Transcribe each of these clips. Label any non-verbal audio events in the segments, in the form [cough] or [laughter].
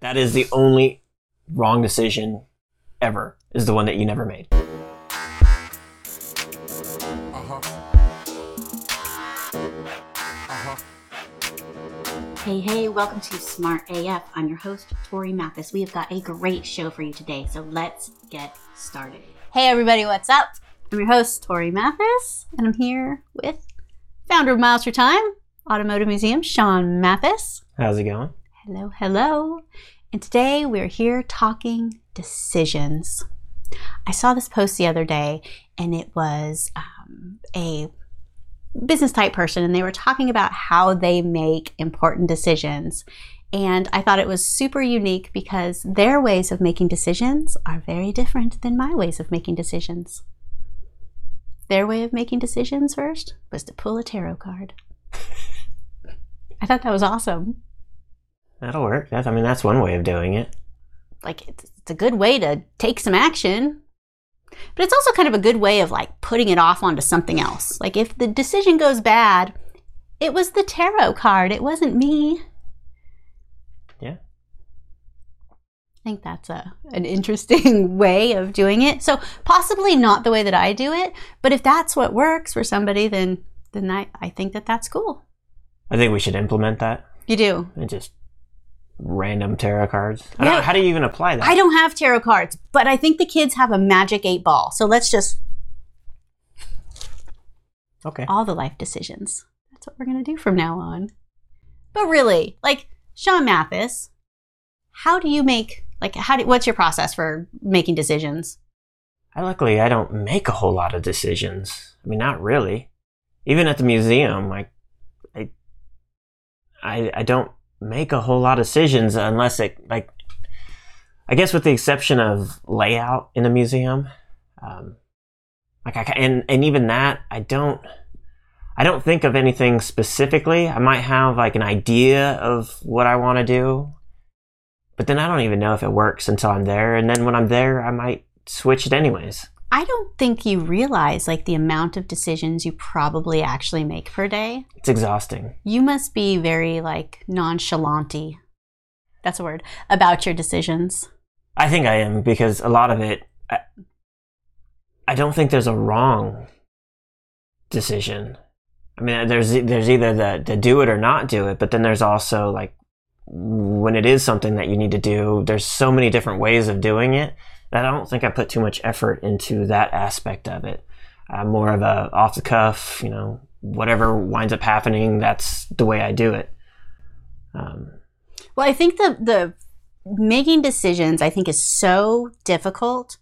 That is the only wrong decision ever, is the one that you never made. Hey, hey, welcome to Smart AF. I'm your host, Tori Mathis. We have got a great show for you today, so let's get started. Hey, everybody, what's up? I'm your host, Tori Mathis, and I'm here with founder of Miles Through Time, Automotive Museum, Sean Mathis. How's it going? Hello, hello. And today we're here talking decisions. I saw this post the other day, and it was um, a business type person, and they were talking about how they make important decisions. And I thought it was super unique because their ways of making decisions are very different than my ways of making decisions. Their way of making decisions first was to pull a tarot card. [laughs] I thought that was awesome. That'll work. That's, I mean, that's one way of doing it. Like, it's, it's a good way to take some action. But it's also kind of a good way of like putting it off onto something else. Like, if the decision goes bad, it was the tarot card, it wasn't me. Yeah. I think that's a an interesting [laughs] way of doing it. So possibly not the way that I do it, but if that's what works for somebody, then then I, I think that that's cool. I think we should implement that. You do. And just random tarot cards. I Yeah. how do you even apply that? I don't have tarot cards, but I think the kids have a magic eight ball. So let's just Okay. all the life decisions. That's what we're going to do from now on. But really, like Sean Mathis, how do you make like how do what's your process for making decisions? I, luckily, I don't make a whole lot of decisions. I mean, not really. Even at the museum, like, I, I, I don't make a whole lot of decisions unless it, like, I guess with the exception of layout in a museum, um, like I, and and even that, I don't, I don't think of anything specifically. I might have like an idea of what I want to do, but then I don't even know if it works until I'm there. And then when I'm there, I might switch it anyways. I don't think you realize like the amount of decisions you probably actually make per day. It's exhausting. You must be very like nonchalanty. That's a word about your decisions. I think I am because a lot of it, I, I don't think there's a wrong decision. I mean, there's there's either the to do it or not do it, but then there's also like when it is something that you need to do. There's so many different ways of doing it I don't think I put too much effort into that aspect of it. More of a off the cuff, you know, whatever winds up happening, that's the way I do it. Um, Well, I think the the making decisions I think is so difficult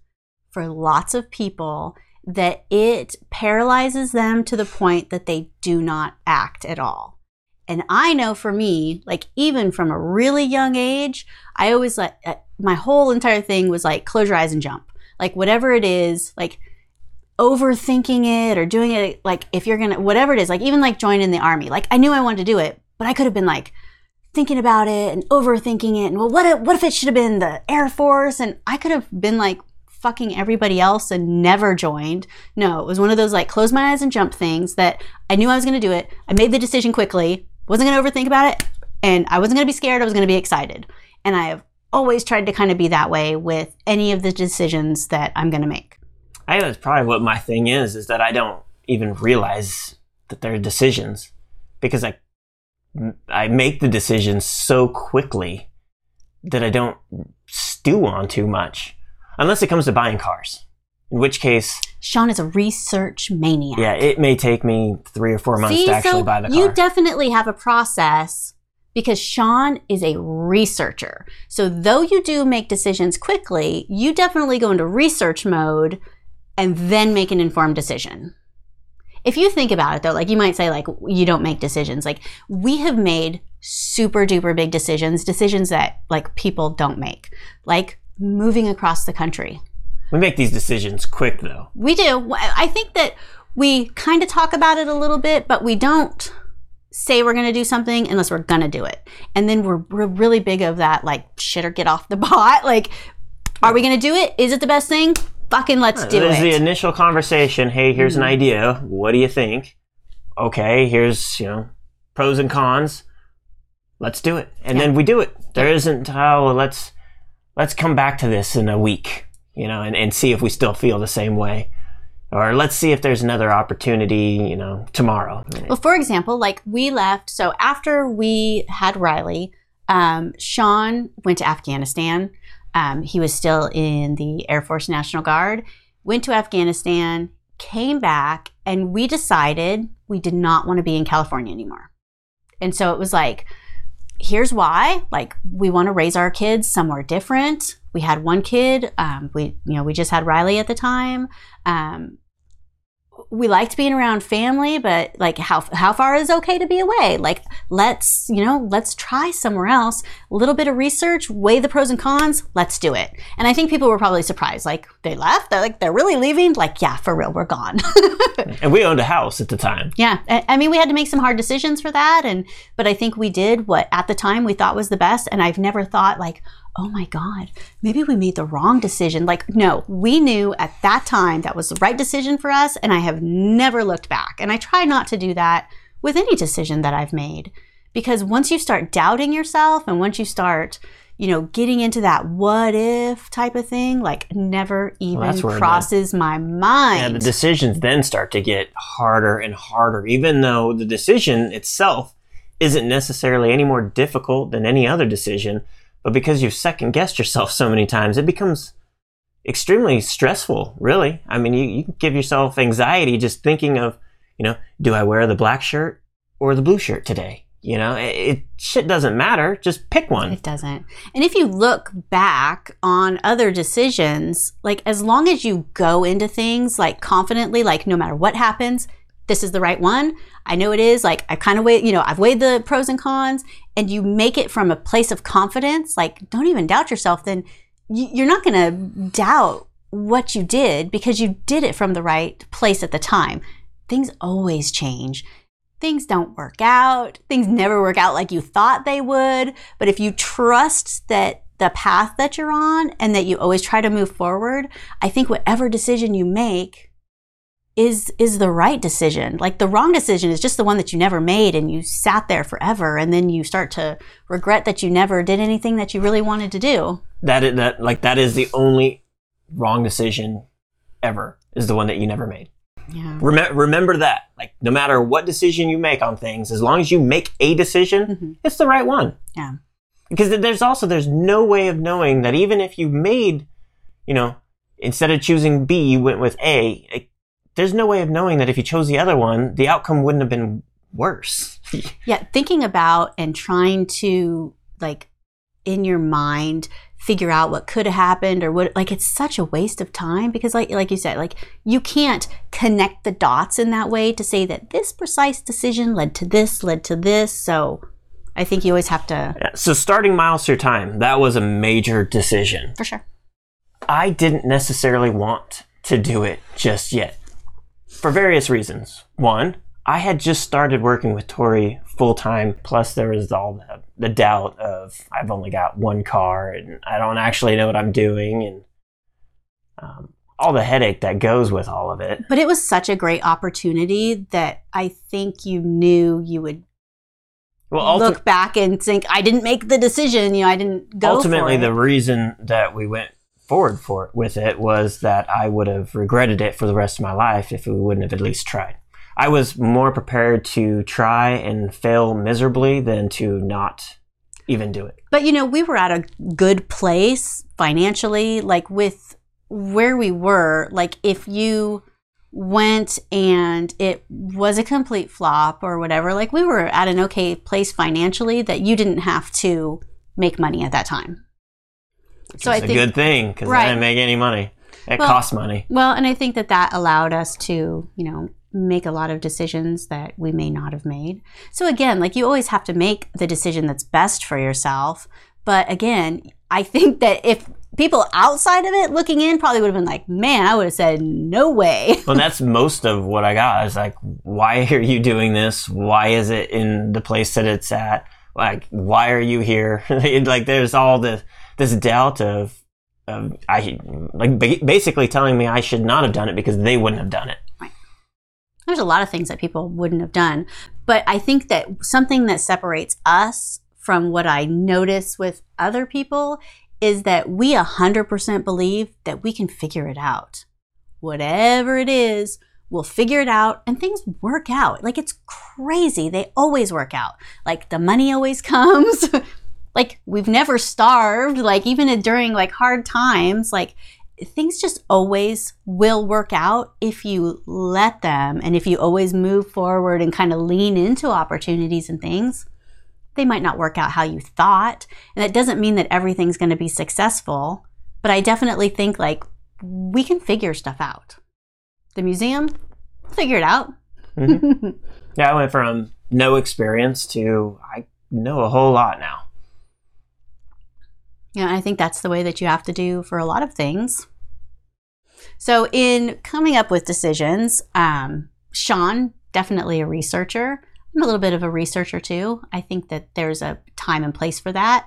for lots of people that it paralyzes them to the point that they do not act at all. And I know for me, like even from a really young age, I always like uh, my whole entire thing was like close your eyes and jump. Like whatever it is, like overthinking it or doing it like if you're gonna whatever it is, like even like joining the army. Like I knew I wanted to do it, but I could have been like thinking about it and overthinking it and well what if, what if it should have been the air force and i could have been like fucking everybody else and never joined no it was one of those like close my eyes and jump things that i knew i was going to do it i made the decision quickly wasn't going to overthink about it and i wasn't going to be scared i was going to be excited and i have always tried to kind of be that way with any of the decisions that i'm going to make I think that's probably what my thing is, is that I don't even realize that they're decisions because I, I make the decisions so quickly that I don't stew on too much, unless it comes to buying cars. In which case, sean is a research maniac yeah, it may take me three or four months See, to actually so buy the car. you definitely have a process because Sean is a researcher. So though you do make decisions quickly, you definitely go into research mode and then make an informed decision. If you think about it though, like you might say like you don't make decisions. Like we have made super duper big decisions, decisions that like people don't make. Like moving across the country. we make these decisions quick though. We do. I think that we kind of talk about it a little bit, but we don't say we're going to do something unless we're going to do it. And then we're, we're really big of that, like, shit or get off the [laughs] pot. Like, are we going to do it? Is it the best thing? Fucking let's do There's it. the initial conversation. Hey, here's an Mhm. idea. What do you think? Okay, here's you know pros and cons. Let's do it, and then we do it. There isn't oh let's let's come back to this in a week, you know, and, and see if we still feel the same way. Or let's see if there's another opportunity, you know, tomorrow. Well, for example, like we left, so after we had Riley, um, Sean went to Afghanistan. Um, he was still in the Air Force National Guard, went to Afghanistan, came back, and we decided we did not want to be in California anymore. And so it was like, here's why like we want to raise our kids somewhere different we had one kid um, we you know we just had riley at the time um, we liked being around family, but like how how far is okay to be away? Like let's you know let's try somewhere else. A little bit of research, weigh the pros and cons. Let's do it. And I think people were probably surprised. Like they left. They're like they're really leaving. Like yeah, for real, we're gone. [laughs] and we owned a house at the time. Yeah, I mean we had to make some hard decisions for that, and but I think we did what at the time we thought was the best. And I've never thought like oh my God, maybe we made the wrong decision. Like, no, we knew at that time that was the right decision for us, and I have never looked back. And I try not to do that with any decision that I've made. Because once you start doubting yourself and once you start, you know, getting into that what if type of thing, like never even well, crosses the, my mind. Yeah, the decisions then start to get harder and harder, even though the decision itself isn't necessarily any more difficult than any other decision but because you've second guessed yourself so many times, it becomes extremely stressful, really. I mean, you, you give yourself anxiety just thinking of, you know, do I wear the black shirt or the blue shirt today? You know, it, it shit doesn't matter. Just pick one. It doesn't. And if you look back on other decisions, like as long as you go into things like confidently, like no matter what happens, this is the right one. I know it is. Like I kind of weigh, you know, I've weighed the pros and cons, and you make it from a place of confidence. Like don't even doubt yourself. Then you're not going to doubt what you did because you did it from the right place at the time. Things always change. Things don't work out. Things never work out like you thought they would. But if you trust that the path that you're on and that you always try to move forward, I think whatever decision you make is is the right decision. Like the wrong decision is just the one that you never made and you sat there forever and then you start to regret that you never did anything that you really wanted to do. That is, that like that is the only wrong decision ever is the one that you never made. Yeah. Rem- remember that. Like no matter what decision you make on things, as long as you make a decision, mm-hmm. it's the right one. Yeah. Because there's also there's no way of knowing that even if you made, you know, instead of choosing B, you went with A there's no way of knowing that if you chose the other one, the outcome wouldn't have been worse. [laughs] yeah, thinking about and trying to like in your mind figure out what could have happened or what like it's such a waste of time because like like you said like you can't connect the dots in that way to say that this precise decision led to this led to this. So i think you always have to yeah, so starting miles through time that was a major decision. For sure. I didn't necessarily want to do it just yet for various reasons. One, I had just started working with Tori full time, plus there was all the, the, doubt of I've only got one car and I don't actually know what I'm doing and um, all the headache that goes with all of it. But it was such a great opportunity that I think you knew you would well, ulti- look back and think I didn't make the decision. You know, I didn't go. Ultimately, the reason that we went forward for it with it was that I would have regretted it for the rest of my life if we wouldn't have at least tried. I was more prepared to try and fail miserably than to not even do it. But you know, we were at a good place financially, like with where we were. Like if you went and it was a complete flop or whatever, like we were at an okay place financially that you didn't have to make money at that time. Which so is I a think, good thing because right. I didn't make any money. It well, costs money. Well, and I think that that allowed us to, you know, make a lot of decisions that we may not have made. So again, like you always have to make the decision that's best for yourself. But again, I think that if people outside of it looking in probably would have been like, man, I would have said, no way. [laughs] well, that's most of what I got. Is like, why are you doing this? Why is it in the place that it's at? Like, why are you here? [laughs] like, there's all the this doubt of, of I like basically telling me I should not have done it because they wouldn't have done it. Right. There's a lot of things that people wouldn't have done, but I think that something that separates us from what I notice with other people is that we 100% believe that we can figure it out. Whatever it is, we'll figure it out and things work out. Like it's crazy. They always work out. Like the money always [laughs] comes. like we've never starved. Like even during like hard times, like things just always will work out if you let them and if you always move forward and kind of lean into opportunities and things they might not work out how you thought and that doesn't mean that everything's going to be successful but i definitely think like we can figure stuff out the museum figure it out Mm-hmm. [laughs] Yeah, I went from no experience to I know a whole lot now. Yeah, I think that's the way that you have to do for a lot of things. So, in coming up with decisions, um, Sean, definitely a researcher. I'm a little bit of a researcher too. I think that there's a time and place for that.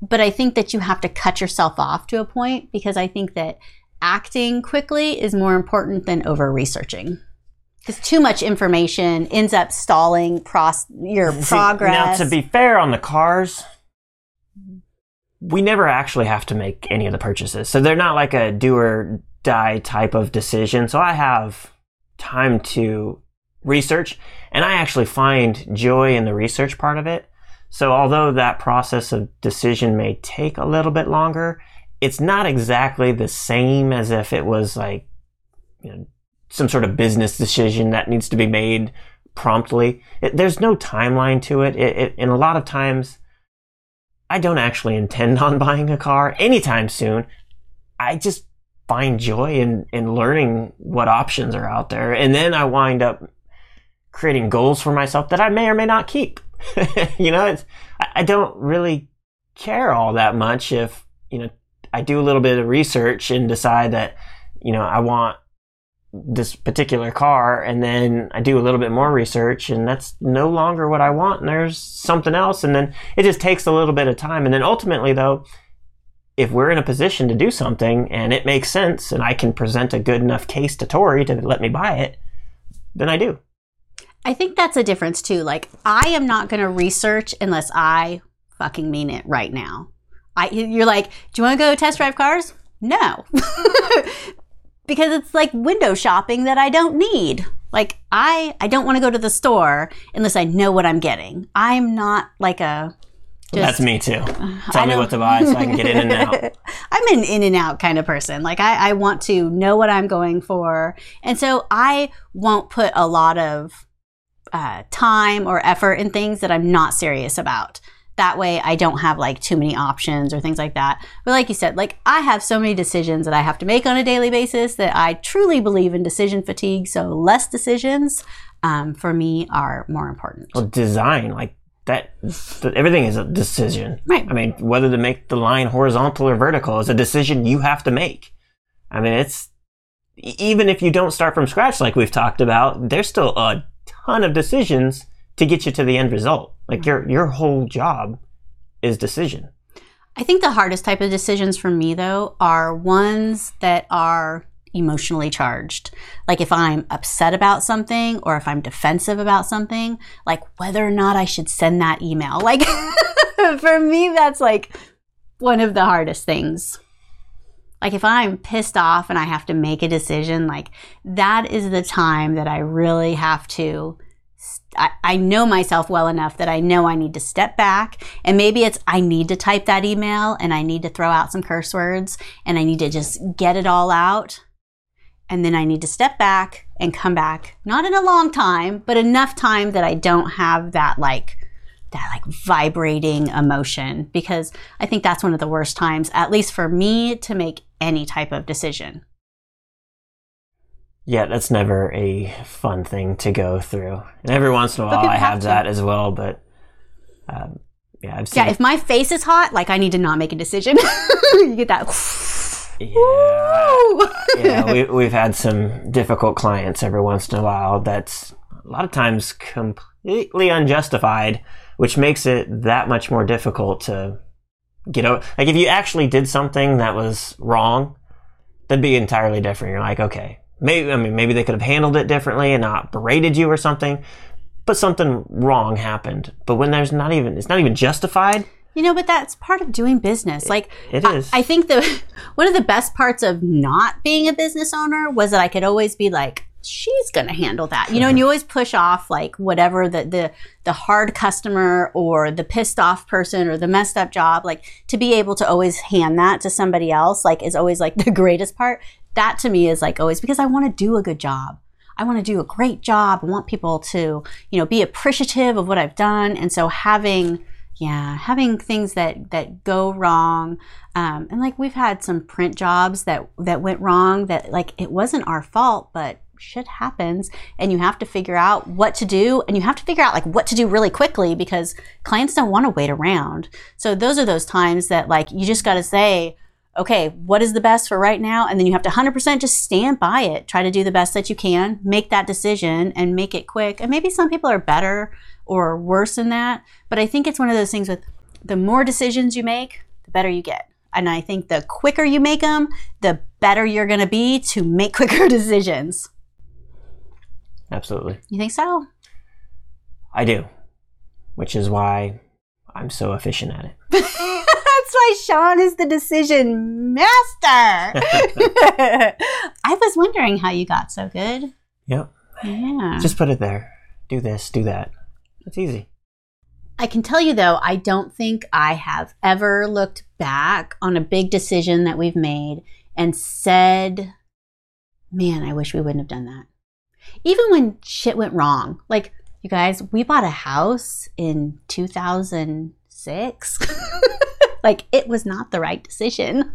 But I think that you have to cut yourself off to a point because I think that acting quickly is more important than over researching. Because too much information ends up stalling pros- your See, progress. Now, to be fair on the cars, we never actually have to make any of the purchases. So they're not like a do or die type of decision. So I have time to research and I actually find joy in the research part of it. So although that process of decision may take a little bit longer, it's not exactly the same as if it was like, you know, some sort of business decision that needs to be made promptly. It, there's no timeline to it. It, it. And a lot of times, I don't actually intend [laughs] on buying a car anytime soon. I just find joy in, in learning what options are out there. And then I wind up creating goals for myself that I may or may not keep. [laughs] you know, it's, I, I don't really care all that much if, you know, I do a little bit of research and decide that, you know, I want this particular car and then I do a little bit more research and that's no longer what I want and there's something else and then it just takes a little bit of time and then ultimately though if we're in a position to do something and it makes sense and I can present a good enough case to Tori to let me buy it then I do. I think that's a difference too. Like I am not going to research unless I fucking mean it right now. I you're like, "Do you want to go test drive cars?" No. [laughs] because it's like window shopping that I don't need. Like I I don't want to go to the store unless I know what I'm getting. I'm not like a That's me too. [sighs] Tell me what to buy so I can get in and out. [laughs] I'm an in and out kind of person. Like I, I want to know what I'm going for. And so I won't put a lot of uh, time or effort in things that I'm not serious about. That way I don't have like too many options or things like that. But like you said, like I have so many decisions that I have to make on a daily basis that I truly believe in decision fatigue. So less decisions um, for me are more important. Well, design like that. th- Everything is a decision. Right. I mean, whether to make the line horizontal or vertical is a decision you have to make. I mean, it's even if you don't start from scratch, like we've talked about, there's still a ton of decisions to get you to the end result. Like your your whole job is decision. I think the hardest type of decisions for me, though, are ones that are emotionally charged. Like if I'm upset about something or if I'm defensive about something, like whether or not I should send that email. Like [laughs] for me, that's like one of the hardest things. Like if I'm pissed off and I have to make a decision, like that is the time that I really have to I, know myself well enough that I know I need to step back and maybe it's I need to type that email and I need to throw out some curse words and I need to just get it all out. And then I need to step back and come back, not in a long time, but enough time that I don't have that like that like vibrating emotion because I think that's one of the worst times, at least for me, to make any type of decision. Yeah, that's never a fun thing to go through. And every once in a while, I have that as well. But um, yeah, I've seen. Yeah, if my face is hot, like I need to not make a decision. [laughs] you get that. yeah, yeah, we, we've had some difficult clients every once in a while. That's a lot of times completely unjustified, which makes it that much more difficult to get over. Like if you actually did something that was wrong, that'd be entirely different. You're like, okay, maybe I mean maybe they could have handled it differently and not berated you or something. but something wrong happened. But when there's not even, it's not even justified. You know, but that's part of doing business. Like it is. I- I, think the [laughs] one of the best parts of not being a business owner was that I could always be like, she's gonna handle that. You know, and you always push off like whatever the the the hard customer or the pissed off person or the messed up job, like to be able to always hand that to somebody else, like is always like [laughs] the greatest part. That to me is like always because I want to do a good job. I want to do a great job. I want people to, you know, be appreciative of what I've done. And so having, yeah, having things that that go wrong, um, and like we've had some print jobs that that went wrong. That like it wasn't our fault, but shit happens, and you have to figure out what to do, and you have to figure out like what to do really quickly because clients don't want to wait around. So those are those times that like you just got to say okay, what is the best for right now? And then you have to 100% just stand by it. Try to do the best that you can, make that decision and make it quick. And maybe some people are better or worse than that. But I think it's one of those things with the more decisions you make, the better you get. And I think the quicker you make them, the better you're going to be to make [laughs] quicker decisions. Absolutely. You think so? I do. Which is why I'm so efficient at it. [laughs] That's why Sean is the decision master. [laughs] I was wondering how you got so good. Yep. Yeah. Just put it there. Do this, do that. It's easy. I can tell you though, I don't think I have ever looked back on a big decision that we've made and said, man, I wish we wouldn't have done that. Even when shit went wrong. Like, you guys, we bought a house in 2006. [laughs] like, it was not the right decision.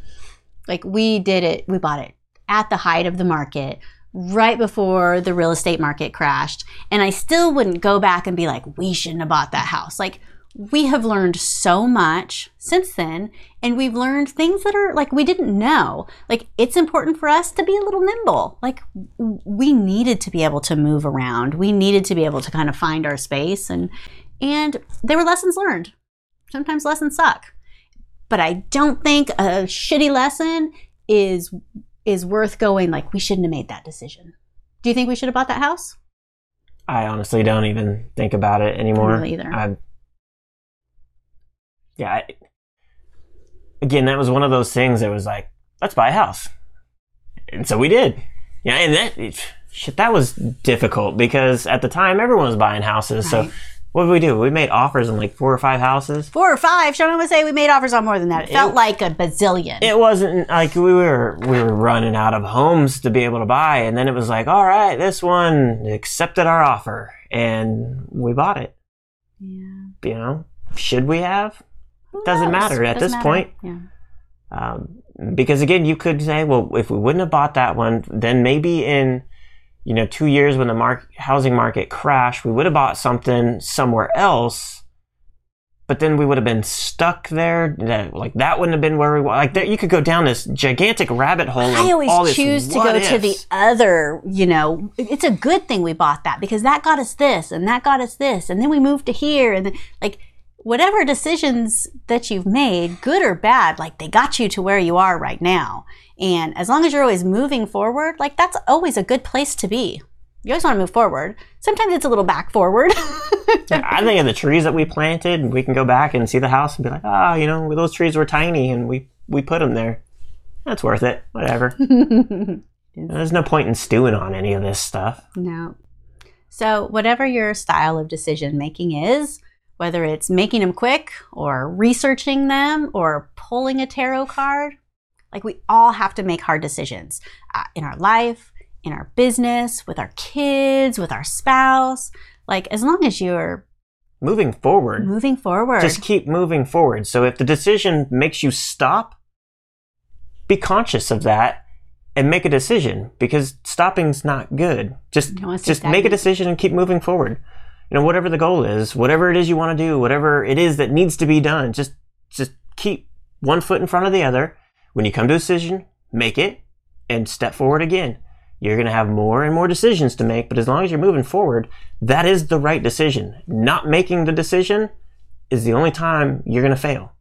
Like, we did it, we bought it at the height of the market, right before the real estate market crashed. And I still wouldn't go back and be like, we shouldn't have bought that house. Like, we have learned so much since then, and we've learned things that are like we didn't know. Like, it's important for us to be a little nimble. Like, we needed to be able to move around. We needed to be able to kind of find our space, and and there were lessons learned. Sometimes lessons suck, but I don't think a shitty lesson is is worth going like we shouldn't have made that decision. Do you think we should have bought that house? I honestly don't even think about it anymore. really either. I, yeah. I, again, that was one of those things that was like, let's buy a house, and so we did. Yeah, and that shit that was difficult because at the time everyone was buying houses. So Right. What did we do? We made offers on like four or five houses. Four or five. Sean would say we made offers on more than that. It felt like a bazillion. It wasn't like we were we were running out of homes to be able to buy, and then it was like, all right, this one accepted our offer, and we bought it. yeah. You know, should we have? Who Doesn't knows? matter at Doesn't this matter. point. Yeah. Um, because again, you could say, well, if we wouldn't have bought that one, then maybe in you know two years when the mark- housing market crashed, we would have bought something somewhere else. But then we would have been stuck there. That, like that wouldn't have been where we wa- like. There, you could go down this gigantic rabbit hole. I always choose to go to the other, you know, it's a good thing we bought that because that got us this and that got us this. And then we moved to here. And then, like, whatever decisions that you've made, good or bad, like, they got you to where you are right now. And as long as you're always moving forward, like, that's always a good place to be. You always want to move forward. Sometimes it's a little back forward. [laughs] Yeah, I think of the trees that we planted, and we can go back and see the house and be like, oh, you know, those trees were tiny, and we we put them there. That's worth it. Whatever. [laughs] There's no point in stewing on any of this stuff. No. So, whatever your style of decision making is, whether it's making them quick or researching them or pulling a tarot card, like we all have to make hard decisions uh, in our life, in our business, with our kids, with our spouse. Like, as long as you're Moving forward, moving forward, just keep moving forward. So if the decision makes you stop, be conscious of that and make a decision because stopping's not good. Just You don't wanna stay just make a decision and keep moving forward. You know, whatever the goal is, whatever it is you want to do, whatever it is that needs to be done, just just keep one foot in front of the other. When you come to a decision, make it and step forward again. You're going to have more and more decisions to make, but as long as you're moving forward, that is the right decision. Not making the decision is the only time you're going to fail.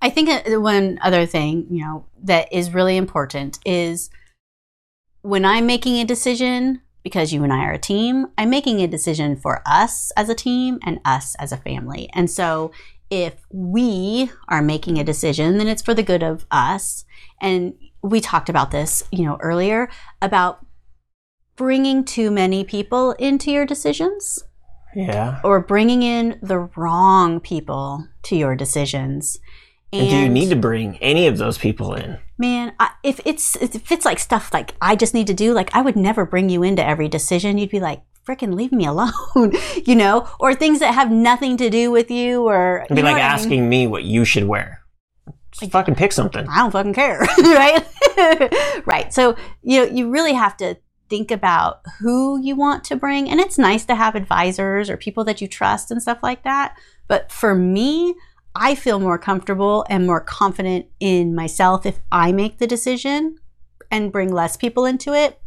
I think uh, one other thing, you know, that is really important is when I'm making a decision, because you and I are a team. I'm making a decision for us as a team and us as a family. And so if we are making a decision, then it's for the good of us. And we talked about this, you know, earlier about bringing too many people into your decisions Yeah. or bringing in the wrong people to your decisions. And, do you need to bring any of those people in? Man, I, if it's if it's like stuff like I just need to do, like I would never bring you into every decision. You'd be like, "Frickin' leave me alone," [laughs] you know, or things that have nothing to do with you, or It'd be like what I mean? asking me what you should wear. Just fucking pick something. I don't fucking care, [laughs] right? [laughs] right. So you know, you really have to think about who you want to bring, and it's nice to have advisors or people that you trust and stuff like that. But for me, I feel more comfortable and more confident in myself if I make the decision and bring less people into it.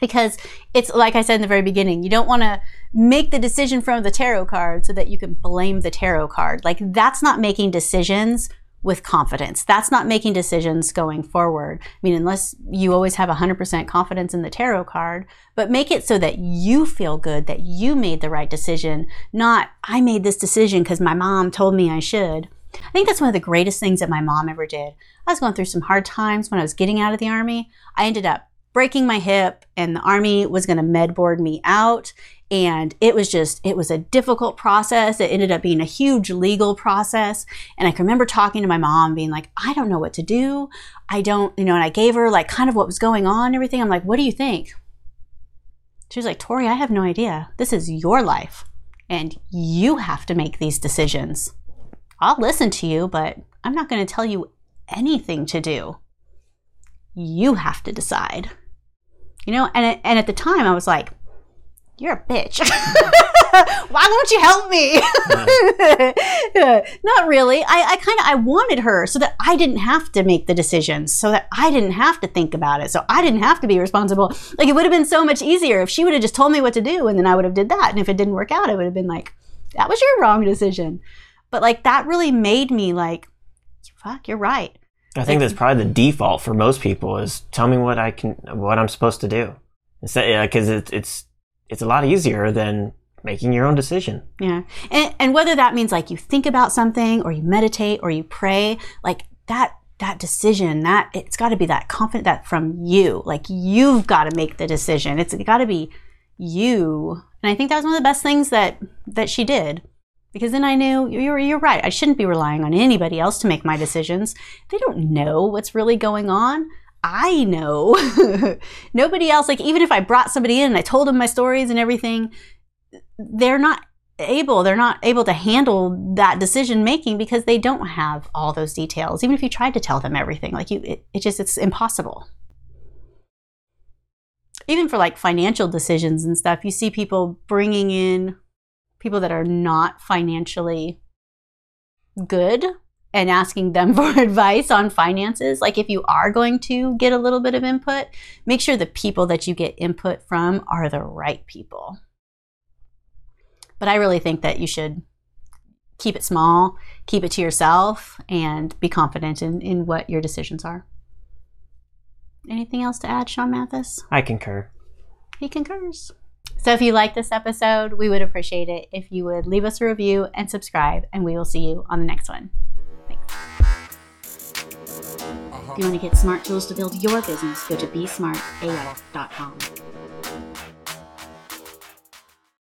Because it's like I said in the very beginning, you don't want to make the decision from the tarot card so that you can blame the tarot card. Like, that's not making decisions with confidence. That's not making decisions going forward. I mean, unless you always have 100% confidence in the tarot card, but make it so that you feel good that you made the right decision, not I made this decision because my mom told me I should. I think that's one of the greatest things that my mom ever did. I was going through some hard times when I was getting out of the army. I ended up breaking my hip and the army was going to med board me out and it was just it was a difficult process. It ended up being a huge legal process. And i can remember talking to my mom being like i don't know what to do. I don't you know and i gave her like kind of what was going on everything. I'm like what do you think? She was like tori i have no idea. This is your life and you have to make these decisions. I'll listen to you but i'm not going to tell you anything to do. You have to decide. You know and, and at the time i was like you're a bitch. [laughs] Why won't you help me? [laughs] Not really. I, I kind of i wanted her so that i didn't have to make the decisions so that i didn't have to think about it so i didn't have to be responsible. Like it would have been so much easier if she would have just told me what to do and then i would have did that and if it didn't work out it would have been like that was your wrong decision. But like that really made me like fuck you're right. I think that's probably the default for most people is tell me what I can, what I'm supposed to do. Instead, uh, because it's it's it's a lot easier than making your own decision. Yeah. And, and whether that means like you think about something or you meditate or you pray, like that that decision, that it's got to be that confident that from you. Like you've got to make the decision. It's got to be you. And I think that was one of the best things that that she did. Because then I knew you're you're right. I shouldn't be relying on anybody else to make my decisions. They don't know what's really going on. I know. [laughs] Nobody else, like, even if I brought somebody in and I told them my stories and everything, they're not able, they're not able to handle that decision making because they don't have all those details. Even if you tried to tell them everything, like, you, it, it just, it's impossible. Even for like financial decisions and stuff, you see people bringing in people that are not financially good and asking them [laughs] for advice on finances. Like, if you are going to get a little bit of input, make sure the people that you get input from are the right people. But I really think that you should keep it small, keep it to yourself, and be confident in, in what your decisions are. Anything else to add, Sean Mathis? I concur. He concurs. So if you like this episode, we would appreciate it if you would leave us a review and subscribe, and we will see you on the next one. Thanks. If you want to get smart tools to build your business, go to besmartao.com.